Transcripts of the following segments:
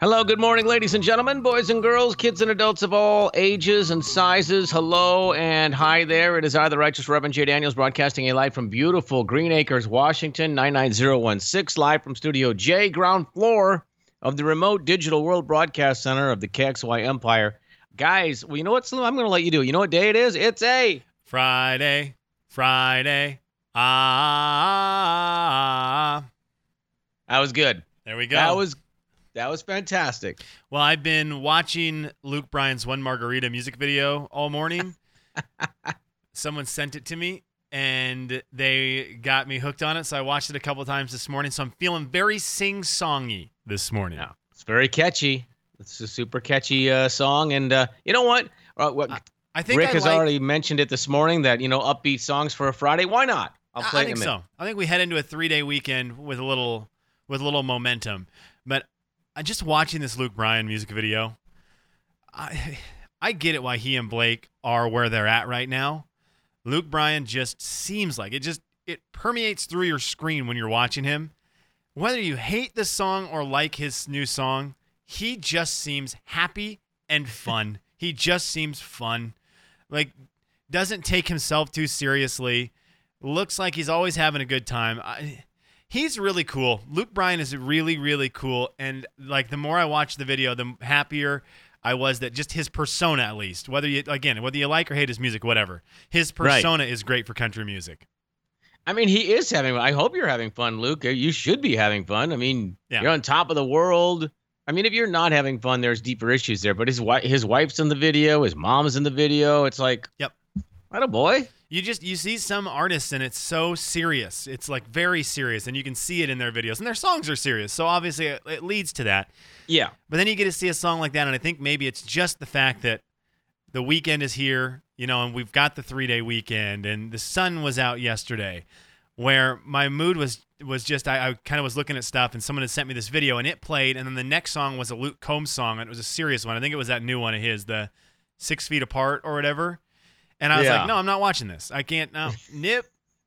Hello, good morning, ladies and gentlemen, boys and girls, kids and adults of all ages and sizes. Hello and hi there. It is I, the Righteous Reverend J. Daniels, broadcasting a live from beautiful Greenacres, Washington, 99016, live from Studio J, ground floor of the remote digital world broadcast center of the KXY Empire. Guys, well, you know what, Slim? I'm going to let you do. You know what day it is? It's a Friday, Friday. Ah. That was good. There we go. That was that was fantastic. well, I've been watching Luke Bryan's One Margarita music video all morning. Someone sent it to me and they got me hooked on it. So I watched it a couple times this morning. So I'm feeling very sing songy this morning. Yeah. It's very catchy. It's a super catchy uh, song, and uh, you know what? Uh, what I think Rick I has like- already mentioned it this morning that you know upbeat songs for a Friday. Why not? I'll play I it in think so. I think we head into a three day weekend with a little with a little momentum. But I just watching this Luke Bryan music video, I I get it why he and Blake are where they're at right now. Luke Bryan just seems like it just it permeates through your screen when you're watching him. Whether you hate the song or like his new song, he just seems happy and fun. he just seems fun. Like doesn't take himself too seriously. Looks like he's always having a good time. I, he's really cool. Luke Bryan is really, really cool. And like the more I watch the video, the happier I was that just his persona, at least, whether you again, whether you like or hate his music, whatever, his Right. persona is great for country music. I mean, he is having. I hope you're having fun, Luke. You should be having fun. I mean, Yeah. you're on top of the world. I mean, if you're not having fun, there's deeper issues there. But his wife, his wife's in the video. His mom's in the video. It's like, Yep. A boy. You just you see some artists and it's so serious. It's like very serious, and you can see it in their videos. And their songs are serious, so obviously it, it leads to that. Yeah. But then you get to see a song like that, and I think maybe it's just the fact that the weekend is here, you know, and we've got the three day weekend, and the sun was out yesterday, where my mood was was just I, I kind of was looking at stuff, and someone had sent me this video, and it played, and then the next song was a Luke Combs song, and it was a serious one. I think it was that new one of his, the Six Feet Apart or whatever. And I was Yeah. like, no, I'm not watching this. I can't. No, nip.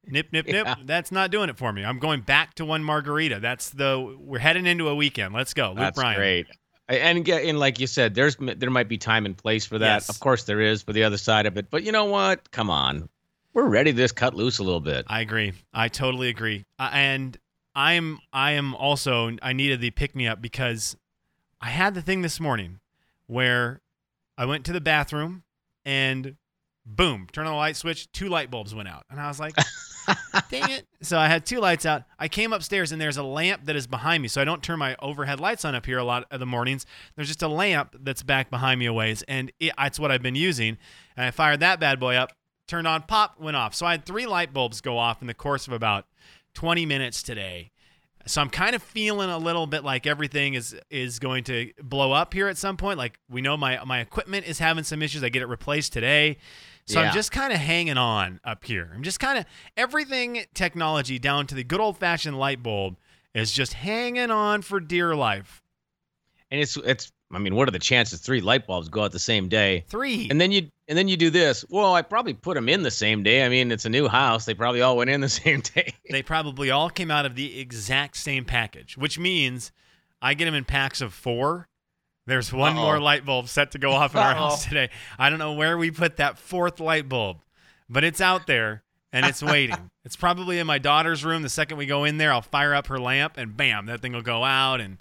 Nip, nip, nip. That's not doing it for me. I'm going back to one margarita. That's the. We're heading into a weekend. Let's go, Luke That's Bryan. great. And get and like you said, there's there might be time and place for that. Yes. Of course, there is for the other side of it. But you know what? Come on, we're ready to just cut loose a little bit. I agree. I totally agree. Uh, and I'm I am also I needed the pick me up because I had the thing this morning where I went to the bathroom and boom, turn on the light switch, two light bulbs went out. And I was like, dang it. So I had two lights out. I came upstairs and there's a lamp that is behind me. So I don't turn my overhead lights on up here a lot of the mornings. There's just a lamp that's back behind me a ways. And it, it's what I've been using. And I fired that bad boy up, turned on, pop, went off. So I had three light bulbs go off in the course of about 20 minutes today. So I'm kind of feeling a little bit like everything is is going to blow up here at some point. Like we know my my equipment is having some issues. I get it replaced today. So Yeah. I'm just kind of hanging on up here. I'm just kind of everything technology down to the good old fashioned light bulb is just hanging on for dear life. And it's it's. I mean, what are the chances three light bulbs go out the same day? Three. And then you and then you do this. Well, I probably put them in the same day. I mean, it's a new house. They probably all went in the same day. they probably all came out of the exact same package, which means I get them in packs of four. There's one Uh-oh. more light bulb set to go off in our house Uh-oh. today. I don't know where we put that fourth light bulb, but it's out there and it's waiting. it's probably in my daughter's room. The second we go in there, I'll fire up her lamp and bam, that thing will go out and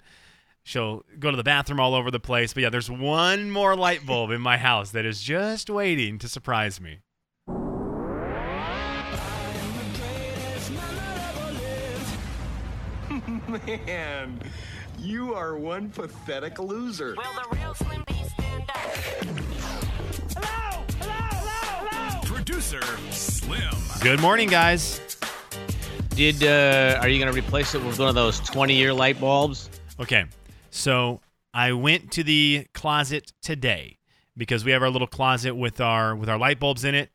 she'll go to the bathroom all over the place. But yeah, there's one more light bulb in my house that is just waiting to surprise me. Man, you are one pathetic loser. Well, the real Slim Beast Hello? Hello? Hello? Hello? Producer Slim. Good morning, guys. Did uh, are you going to replace it with one of those 20 year light bulbs? Okay, so I went to the closet today because we have our little closet with our with our light bulbs in it,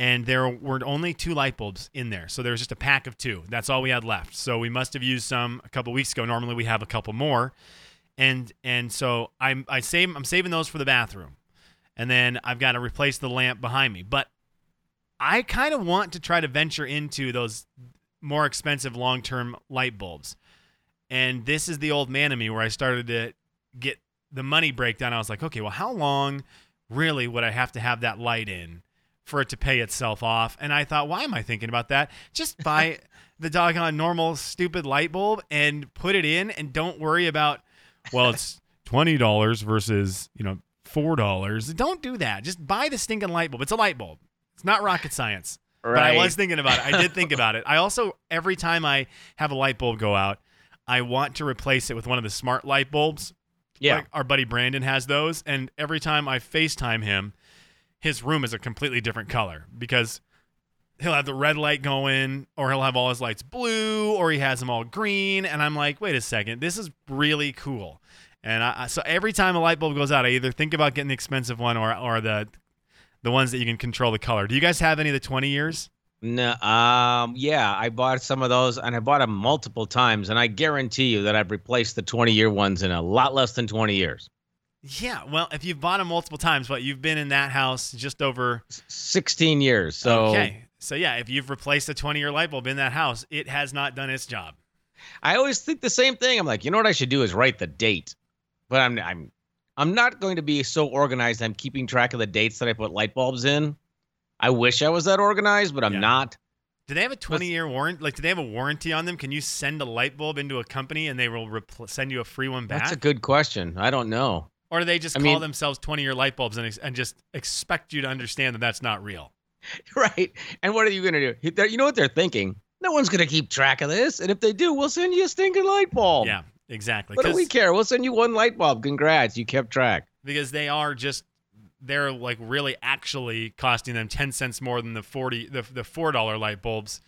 and there were only two light bulbs in there. So there was just a pack of two. That's all we had left. So we must have used some a couple weeks ago. Normally we have a couple more, and and so I'm I save I'm saving those for the bathroom, and then I've got to replace the lamp behind me. But I kind of want to try to venture into those more expensive long term light bulbs. And this is the old man in me where I started to get the money breakdown. I was like, okay, well, how long really would I have to have that light in for it to pay itself off? And I thought, why am I thinking about that? Just buy the doggone normal stupid light bulb and put it in and don't worry about, well, it's $20 versus, you know, $4. Don't do that. Just buy the stinking light bulb. It's a light bulb. It's not rocket science. Right. But I was thinking about it. I did think about it. I also, every time I have a light bulb go out, I want to replace it with one of the smart light bulbs. Yeah. Like our buddy Brandon has those. And every time I FaceTime him, his room is a completely different color because he'll have the red light going, or he'll have all his lights blue, or he has them all green. And I'm like, wait a second, this is really cool. And I, so every time a light bulb goes out, I either think about getting the expensive one or, or the the ones that you can control the color. Do you guys have any of the 20 years? No, um, yeah, I bought some of those, and I bought them multiple times, and I guarantee you that I've replaced the 20 year ones in a lot less than 20 years. Yeah, well, if you've bought them multiple times, but you've been in that house just over 16 years. So okay. So yeah, if you've replaced a 20 year light bulb in that house, it has not done its job. I always think the same thing. I'm like, you know what I should do is write the date, but I'm I'm I'm not going to be so organized. I'm keeping track of the dates that I put light bulbs in. I wish I was that organized, but I'm Yeah. not. Do they have a 20 year warranty? Like, do they have a warranty on them? Can you send a light bulb into a company and they will repl- send you a free one back? That's a good question. I don't know. Or do they just I call mean- themselves 20 year light bulbs and, ex- and just expect you to understand that that's not real? right. And what are you going to do? They're- You know what they're thinking? No one's going to keep track of this. And if they do, we'll send you a stinking light bulb. Yeah, exactly. What do we care? We'll send you one light bulb. Congrats. You kept track. because they are just they're like really actually costing them 10 cents more than the 40 the, the four dollar light bulbs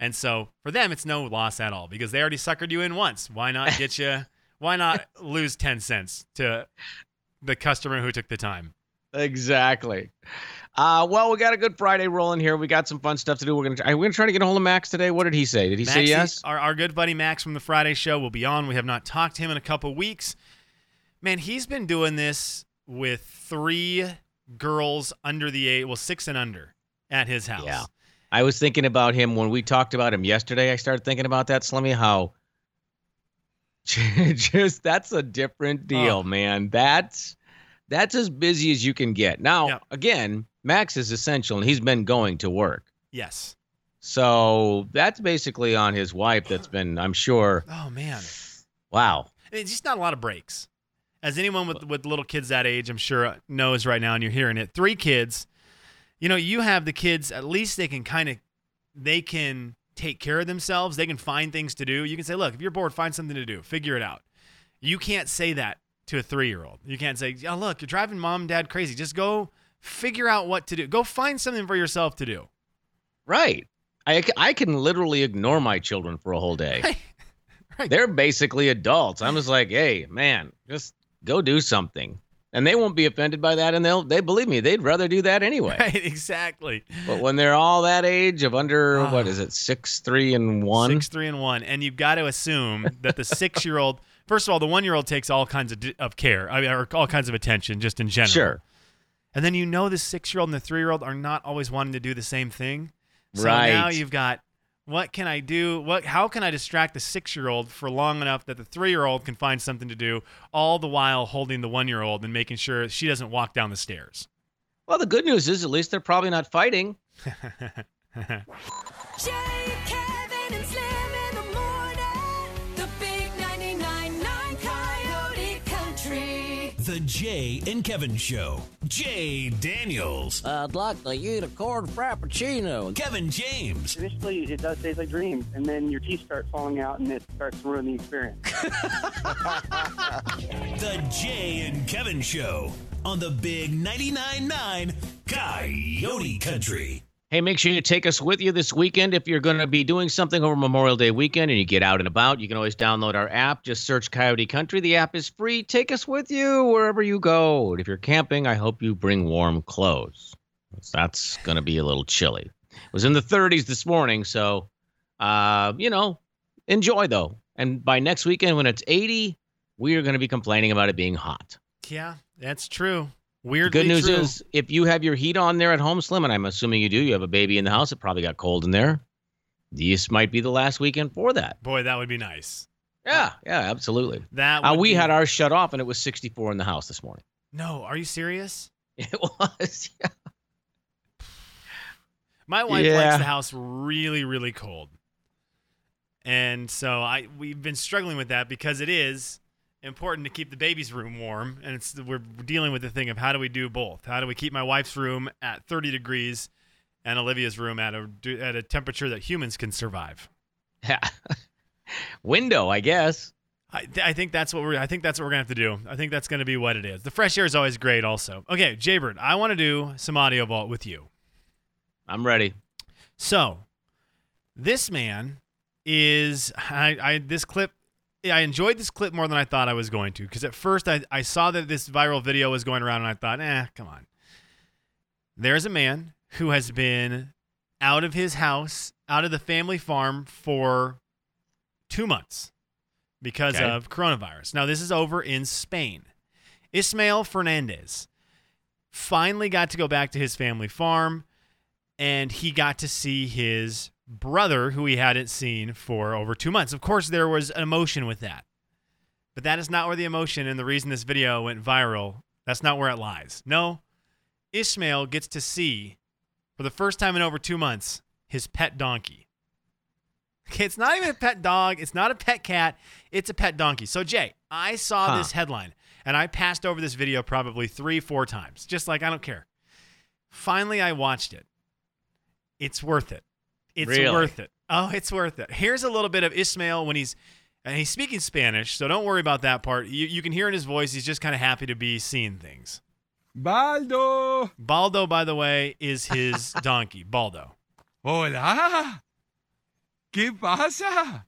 and so for them it's no loss at all because they already suckered you in once why not get you why not lose 10 cents to the customer who took the time Exactly. Uh, well, we got a good Friday rolling here. We got some fun stuff to do. We're gonna try, we're gonna try to get a hold of Max today. What did he say? Did he say yes? our, our good buddy max from the friday show will be on we have not talked to him in a couple weeks man he's been doing this with three girls under the age well six and under at his house Yeah. I was thinking about him when we talked about him yesterday. I started thinking about that, Slimmy. How just that's a different deal, Oh. man. That's that's as busy as you can get. Now, Yep. again, Max is essential, and he's been going to work. yes So that's basically on his wife. That's been, I'm sure. oh man Wow. It's just not a lot of breaks. As anyone with with little kids that age, I'm sure uh, knows right now, and you're hearing it. Three kids, you know, you have the kids. At least they can kind of, they can take care of themselves. They can find things to do. You can say, look, if you're bored, find something to do. Figure it out. You can't say that to a three year old. You can't say, oh look, you're driving mom and dad crazy. Just go figure out what to do. Go find something for yourself to do. Right. I, I can literally ignore my children for a whole day. Right. They're basically adults. I'm just like, hey, man, just go do something. And they won't be offended by that. And they'll, they believe me, they'd rather do that anyway. Right, exactly. But when they're all that age of under, Ah. what is it, six, three, and one? Six, three, and one. And you've got to assume that the six year old, first of all, the one year old takes all kinds of, of care, I mean, or all kinds of attention just in general. Sure. And then you know the six year old and the three year old are not always wanting to do the same thing. So Right. now you've got what can I do? What how can I distract the six year old for long enough that the three year old can find something to do, all the while holding the one year old and making sure she doesn't walk down the stairs. Well, the good news is at least they're probably not fighting. Jay and Kevin Show. Jay Daniels. I'd like the unicorn frappuccino. Kevin James. Initially, it does taste like dreams, and then your teeth start falling out, and it starts to ruin the experience. The Jay and Kevin Show on the Big 99.9 9 Coyote Country. Hey, make sure you take us with you this weekend. If you're going to be doing something over Memorial Day weekend and you get out and about, you can always download our app. Just search Coyote Country. The app is free. Take us with you wherever you go. And if you're camping, I hope you bring warm clothes. That's going to be a little chilly. It was in the 30s this morning, so uh, you know, enjoy though. And by next weekend, when it's 80, we are going to be complaining about it being hot. Yeah, that's true. The good news true. is, if you have your heat on there at home, Slim, and I'm assuming you do, you have a baby in the house. It probably got cold in there. This might be the last weekend for that. boy, that would be nice. Yeah, yeah, absolutely. That Uh, we be- had ours shut off, and it was 64 in the house this morning. No, are you serious? It was. Yeah. My wife Yeah. likes the house really, really cold. And so I we've been struggling with that because it is important to keep the baby's room warm and it's we're dealing with the thing of how do we do both? How do we keep my wife's room at 30 degrees and Olivia's room at a at a temperature that humans can survive? yeah. Window, I guess. I, I think that's what we're I think that's what we're gonna have to do. I think that's gonna be what it is. The fresh air is always great also. Okay, Jaybird, I want to do some audio vault with you. I'm ready. So, this man is I, I this clip I enjoyed this clip more than I thought I was going to because at first I, I saw that this viral video was going around and I thought, eh, come on. There's a man who has been out of his house, out of the family farm for two months because Okay. of coronavirus. Now, this is over in Spain. Ismael Fernandez finally got to go back to his family farm and he got to see his brother who he hadn't seen for over two months. Of course, there was emotion with that. But that is not where the emotion and the reason this video went viral, that's not where it lies. No, Ismael gets to see, for the first time in over two months, his pet donkey. Okay, it's not even a pet dog. It's not a pet cat. It's a pet donkey. So, Jay, I saw Huh. this headline and I passed over this video probably three, four times. Just like, I don't care. Finally, I watched it. It's worth it. It's Really? worth it. Oh, it's worth it. Here's a little bit of Ismael when he's and he's speaking Spanish, so don't worry about that part. You, you can hear in his voice he's just kind of happy to be seeing things. Baldo. Baldo, by the way, is his donkey. Baldo. Hola. ¿Qué pasa?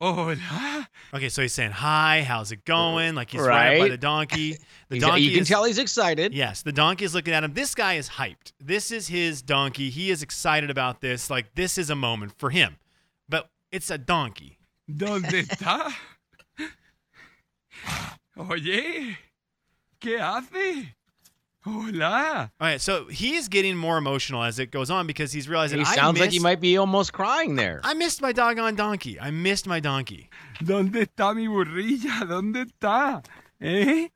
Oh, Hola. Okay, so he's saying hi, how's it going? Like he's right, up by the donkey. The uh, donkey you can is, tell he's excited. Yes, the donkey is looking at him. This guy is hyped. This is his donkey. He is excited about this. Like this is a moment for him. But it's a donkey. ¿Dónde está? Oye. ¿Qué hace? Hola. All right, so he's getting more emotional as it goes on because he's realizing He I sounds like he might be almost crying there. I missed my doggone donkey. I missed my donkey. ¿Dónde está mi burrilla? ¿Dónde está? ¿Eh?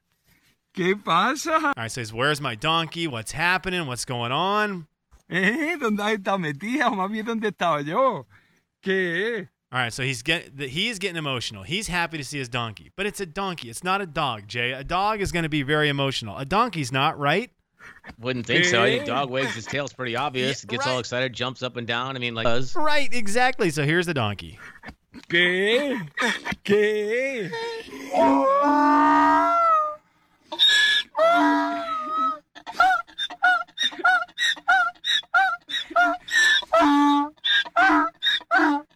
¿Qué pasa? All right, so he's where's my donkey? What's happening? What's going on? ¿Eh? ¿Dónde está metida? O más bien, ¿dónde estaba yo? ¿Qué? All right, so he's get he is getting emotional. He's happy to see his donkey, but it's a donkey. It's not a dog, Jay. A dog is going to be very emotional. A donkey's not, right? Wouldn't think so. I think dog wags his tail. It's pretty obvious. Yeah, Gets all excited, jumps up and down. I mean, like does. Right, exactly. So here's the donkey. ¿Qué? ¿Qué?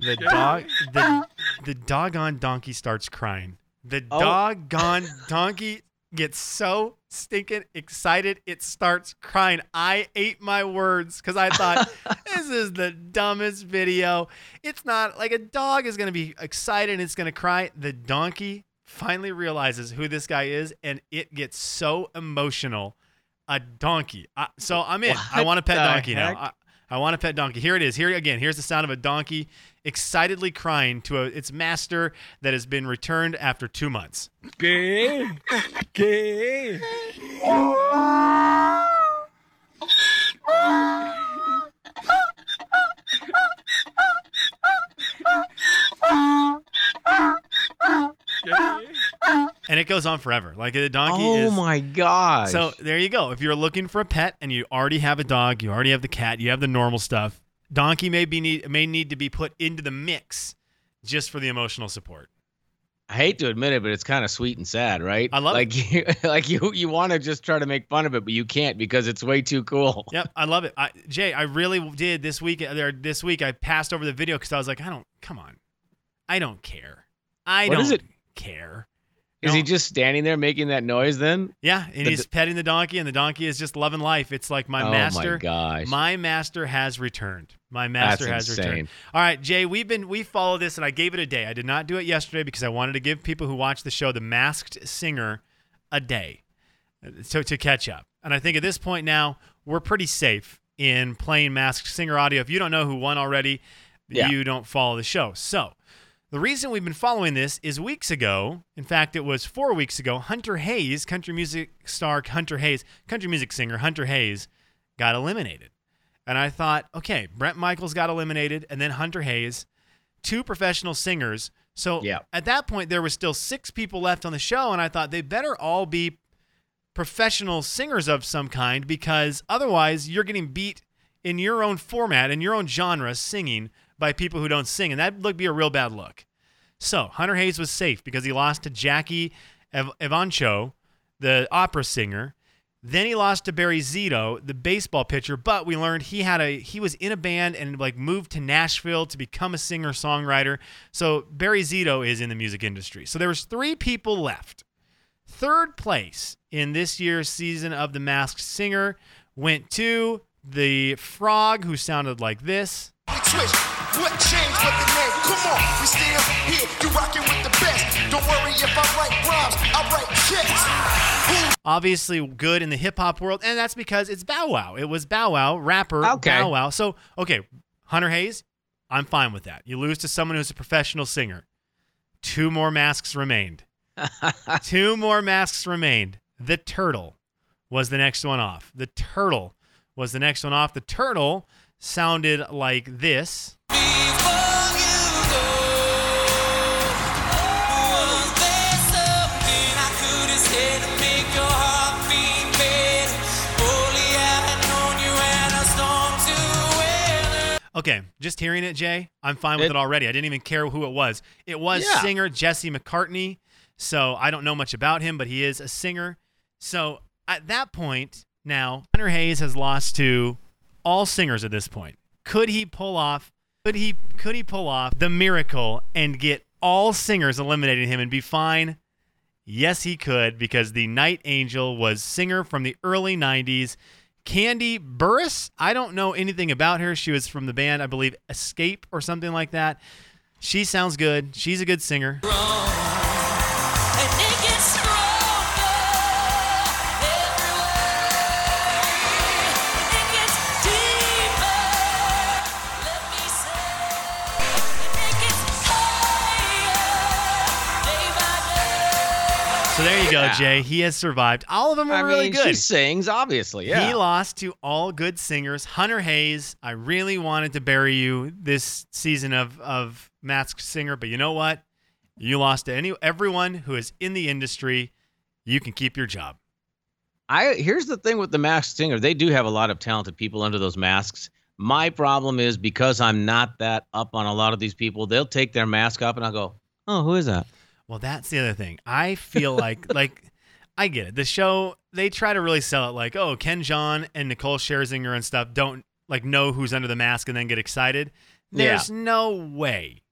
The dog the the doggone donkey starts crying. The Oh. doggone donkey gets so stinking excited it starts crying. I ate my words because I thought this is the dumbest video. It's not like a dog is gonna be excited and it's gonna cry. The donkey finally realizes who this guy is and it gets so emotional. A donkey. I, so I'm in. I want a pet donkey heck? now. I, I want a pet donkey. Here it is. Here again. Here's the sound of a donkey excitedly crying to a, its master that has been returned after two months. ¿Qué? ¿Qué? And it goes on forever. Like the donkey oh is. my god! So there you go. If you're looking for a pet and you already have a dog, you already have the cat, you have the normal stuff. Donkey may be need may need to be put into the mix just for the emotional support. I hate to admit it, but it's kind of sweet and sad, right? I love like You, like you, you want to just try to make fun of it, but you can't because it's way too cool. Yep, I love it. I, Jay, I really did this week. Uh, there, this week I passed over the video because I was like, I don't. Come on, I don't care. I What don't is it? care. Is he just standing there making that noise then? Yeah, and The- he's petting the donkey, and the donkey is just loving life. It's like my Oh my master. gosh. My master has returned. My master That's has returned. insane. All right, Jay, we've been we followed this, and I gave it a day. I did not do it yesterday because I wanted to give people who watch the show the Masked Singer a day, so to catch up. And I think at this point now we're pretty safe in playing Masked Singer audio. If you don't know who won already, Yeah. you don't follow the show. So. The reason we've been following this is weeks ago, in fact, it was four weeks ago, Hunter Hayes, country music star Hunter Hayes, country music singer Hunter Hayes, got eliminated. And I thought, okay, Bret Michaels got eliminated, and then Hunter Hayes, two professional singers. So Yeah. at that point, there was still six people left on the show, and I thought they better all be professional singers of some kind because otherwise you're getting beat in your own format, in your own genre, singing by people who don't sing. And that would be a real bad look. So Hunter Hayes was safe because he lost to Jackie Ev- Evancho, the opera singer. Then he lost to Barry Zito, the baseball pitcher. But we learned he had a he was in a band and like moved to Nashville to become a singer songwriter. So Barry Zito is in the music industry. So there was three people left. Third place in this year's season of The Masked Singer went to the frog who sounded like this. Switch. What changed but the name? Come on, we still here. You rocking with the best. Don't worry if I write rhymes, I write checks. Obviously good in the hip hop world, and that's because it's Bow Wow. It was Bow Wow, rapper Okay. Bow Wow. So, okay, Hunter Hayes, I'm fine with that. You lose to someone who's a professional singer. Two more masks remained. Two more masks remained. The turtle was the next one off. The turtle was the next one off. The turtle sounded like this. Okay, just hearing it, Jay, I'm fine with it, It- already. I didn't even care who it was. It was Yeah. singer Jesse McCartney. So I don't know much about him, but he is a singer. So at that point, now Hunter Hayes has lost to all singers at this point. Could he pull off? Could he? Could he pull off the miracle and get all singers eliminating him and be fine? Yes, he could because the Night Angel was singer from the early 90s. Kandi Burruss, I don't know anything about her. She was from the band, I believe, Xscape or something like that. She sounds good. She's a good singer. So there you go, Yeah. Jay. He has survived. All of them are I really mean, good. she sings, obviously. Yeah. He lost to all good singers. Hunter Hayes, I really wanted to bury you this season of, of Masked Singer, but you know what? You lost to any everyone who is in the industry. You can keep your job. I here's the thing with the masked singer. They do have a lot of talented people under those masks. My problem is because I'm not that up on a lot of these people, they'll take their mask off and I'll go, Oh, who is that? Well, that's the other thing. I feel like like I get it. The show they try to really sell it like, oh, Ken Jeong and Nicole Scherzinger and stuff don't like know who's under the mask and then get excited. Yeah. There's no way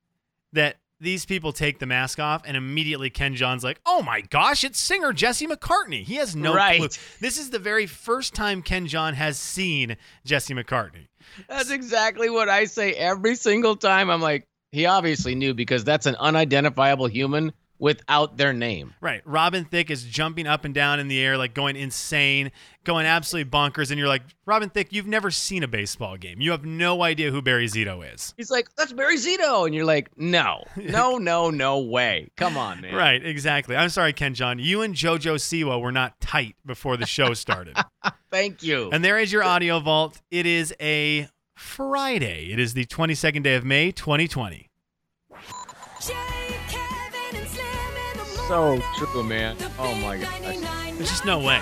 that these people take the mask off and immediately Ken Jeong's like, oh my gosh, it's singer Jesse McCartney. He has no Right. clue. This is the very first time Ken Jeong has seen Jesse McCartney. That's exactly what I say every single time. I'm like, he obviously knew because that's an unidentifiable human without their name. Right. Robin Thicke is jumping up and down in the air, like going insane, going absolutely bonkers. And you're like, Robin Thicke, you've never seen a baseball game. You have no idea who Barry Zito is. He's like, that's Barry Zito. And you're like, no, no, no, no way. Come on, man. Right. Exactly. I'm sorry, Ken Jeong. You and JoJo Siwa were not tight before the show started. Thank you. and there is your audio vault. It is a Friday. It is the 22nd day of May, 2020. Jay, so true, man. Oh my god. There's just no way.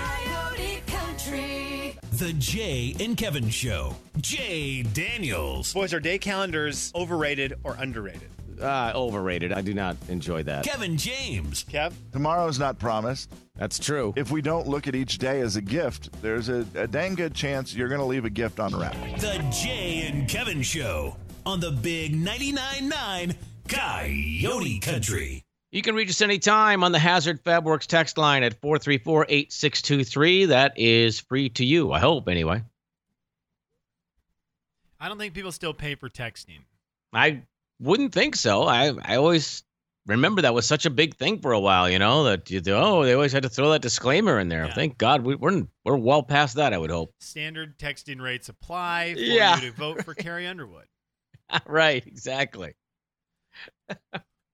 The Jay and Kevin Show. Jay Daniels. Boys, are day calendars overrated or underrated? Uh, overrated. I do not enjoy that. Kevin James. Kev? Tomorrow's not promised. That's true. If we don't look at each day as a gift, there's a, a dang good chance you're going to leave a gift unwrapped. The Jay and Kevin Show on the Big 99.9 9 Coyote Country. You can reach us anytime on the Hazard Fabworks text line at 434 8623. That is free to you, I hope, anyway. I don't think people still pay for texting. I wouldn't think so. I, I always remember that was such a big thing for a while, you know, that you oh, they always had to throw that disclaimer in there. Yeah. Thank God we, we're, we're well past that, I would hope. Standard texting rates apply for Yeah. you to vote for Carrie Underwood. right, exactly.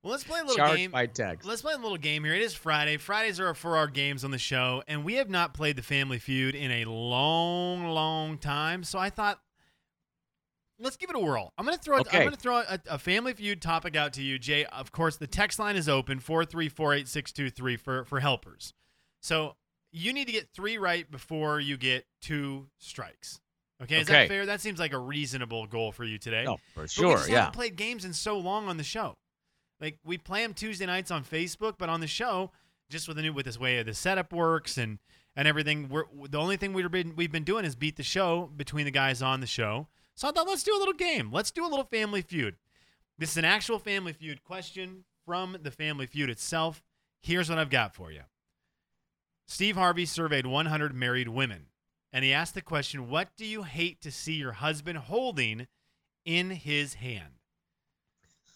Well, let's play a little Charged game. by text. Let's play a little game here. It is Friday. Fridays are for our games on the show, and we have not played the Family Feud in a long, long time. So I thought, let's give it a whirl. I'm gonna throw. I'm gonna throw a, a Family Feud topic out to you, Jay. Of course, the text line is open four three four eight six two three for for helpers. So you need to get three right before you get two strikes. Okay, is Okay. that fair? That seems like a reasonable goal for you today. Oh, for But we sure, yeah. haven't played games in so long on the show. Like we play them Tuesday nights on Facebook, but on the show, just with the new with this way the setup works and and everything, we're the only thing we've been we've been doing is beat the show between the guys on the show. So I thought let's do a little game. Let's do a little Family Feud. This is an actual Family Feud question from the Family Feud itself. Here's what I've got for you. Steve Harvey surveyed 100 married women, and he asked the question, "What do you hate to see your husband holding in his hand?"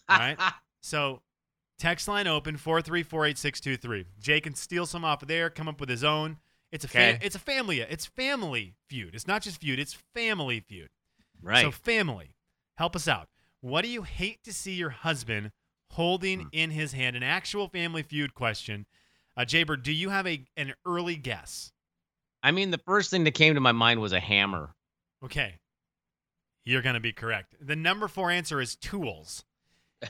All right. so text line open 4348623. Jay can steal some off of there, come up with his own. It's a it's a family it's family feud. It's not just feud, it's family feud. Right. So family, help us out. What do you hate to see your husband holding Hmm. in his hand? An actual family feud question. Uh, Jaybird, do you have a an early guess? I mean, the first thing that came to my mind was a hammer. Okay. You're going to be correct. The number four answer is tools.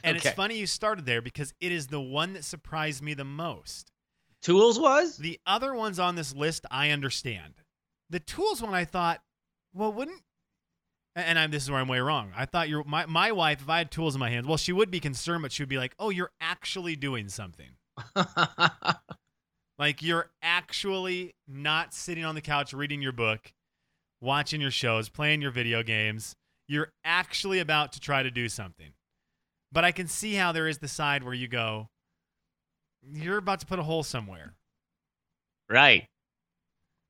And Okay. it's funny you started there because it is the one that surprised me the most. Tools was? The other ones on this list, I understand. The tools one, I thought, well, wouldn't. And I'm, this is where I'm way wrong. I thought your my, my wife, if I had tools in my hands, well, she would be concerned, but she would be like, oh, you're actually doing something. Like you're actually not sitting on the couch reading your book, watching your shows, playing your video games. You're actually about to try to do something. But I can see how there is the side where you go, you're about to put a hole somewhere. Right.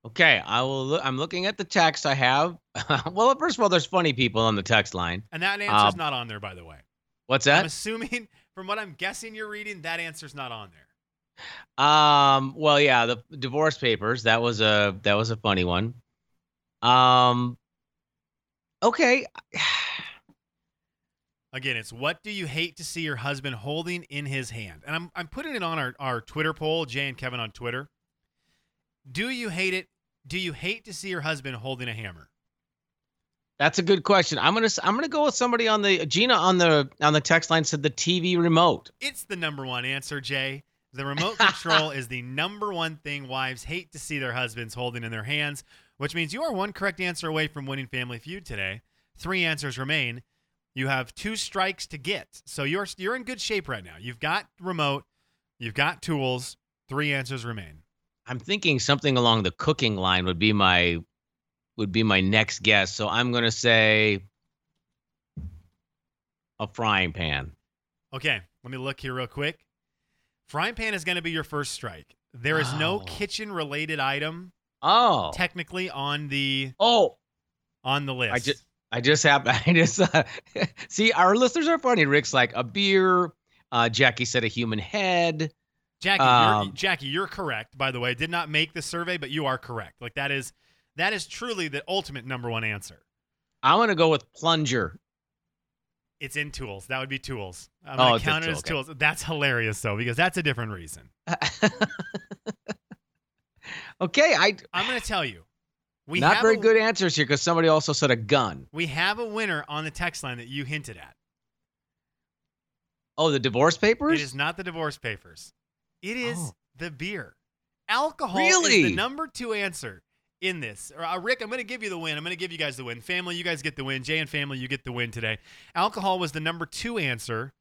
Okay, I will. Look, I'm looking at the text I have. well, first of all, there's funny people on the text line. And that answer's Um, not on there, by the way. What's that? I'm assuming, from what I'm guessing you're reading, that answer's not on there. Um. Well, yeah, the divorce papers. That was a that was a funny one. Um. Okay. Again, it's what do you hate to see your husband holding in his hand? And I'm, I'm putting it on our, our Twitter poll, Jay and Kevin on Twitter. Do you hate it? Do you hate to see your husband holding a hammer? That's a good question. I'm gonna I'm gonna go with somebody on the Gina on the on the text line said the TV remote. It's the number one answer, Jay. The remote control is the number one thing wives hate to see their husbands holding in their hands, which means you are one correct answer away from winning Family Feud today. Three answers remain. You have two strikes to get. So you're you're in good shape right now. You've got remote, you've got tools. Three answers remain. I'm thinking something along the cooking line would be my would be my next guess. So I'm gonna say a frying pan. Okay, let me look here real quick. Frying pan is going to be your first strike. There is no Oh. kitchen related item Oh. technically on the Oh. on the list. I just I just have I just uh, see our listeners are funny. Rick's like a beer. Uh, Jackie said a human head. Jackie, you're, Um, Jackie, you're correct. By the way, did not make the survey, but you are correct. Like that is that is truly the ultimate number one answer. I'm gonna go with plunger. It's in tools. That would be tools. I'm Oh, gonna it's count it tool, as okay. tools. That's hilarious though, because that's a different reason. Okay, I I'm gonna tell you. We not very a- good answers here because somebody also said a gun. We have a winner on the text line that you hinted at. Oh, the divorce papers. It is not the divorce papers. It is Oh. the beer. Alcohol is the number two answer in this. Uh, Rick, I'm going to give you the win. I'm going to give you guys the win. Family, you guys get the win. Jay and family, you get the win today. Alcohol was the number two answer,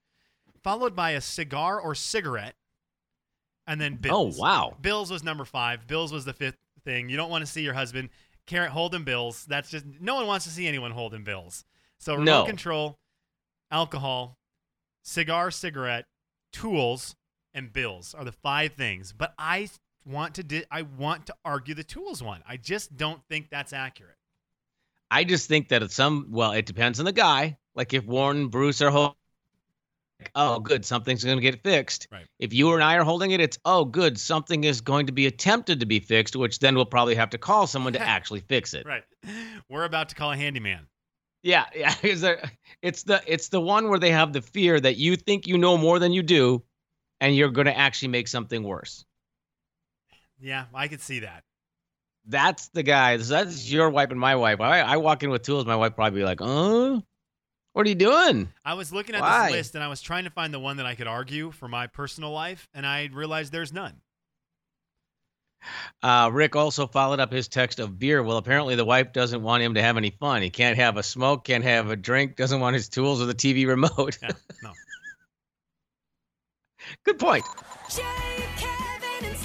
followed by a cigar or cigarette, and then bills. Oh, wow. Bills was number five. Bills was the fifth thing. You don't want to see your husband carry, holding bills. That's just no one wants to see anyone holding bills. So remote No. control, alcohol, cigar, cigarette, tools, and bills are the five things. But I want to di- I want to argue the tools one. I just don't think that's accurate. I just think that it's some. Well, it depends on the guy. Like if Warren Bruce are holding, oh, good, something's going to get fixed. Right. If you and I are holding it, it's oh, good, something is going to be attempted to be fixed, which then we'll probably have to call someone to actually fix it. Right. We're about to call a handyman. Yeah, yeah. Is there, it's the it's the one where they have the fear that you think you know more than you do, and you're going to actually make something worse. Yeah, I could see that. That's the guy. That's your wife and my wife. I, I walk in with tools. My wife probably be like, "Uh, what are you doing?" I was looking at Why? this list and I was trying to find the one that I could argue for my personal life, and I realized there's none. Uh, Rick also followed up his text of beer. Well, apparently the wife doesn't want him to have any fun. He can't have a smoke, can't have a drink, doesn't want his tools or the TV remote. Yeah, no. Good point. Jay, Kevin,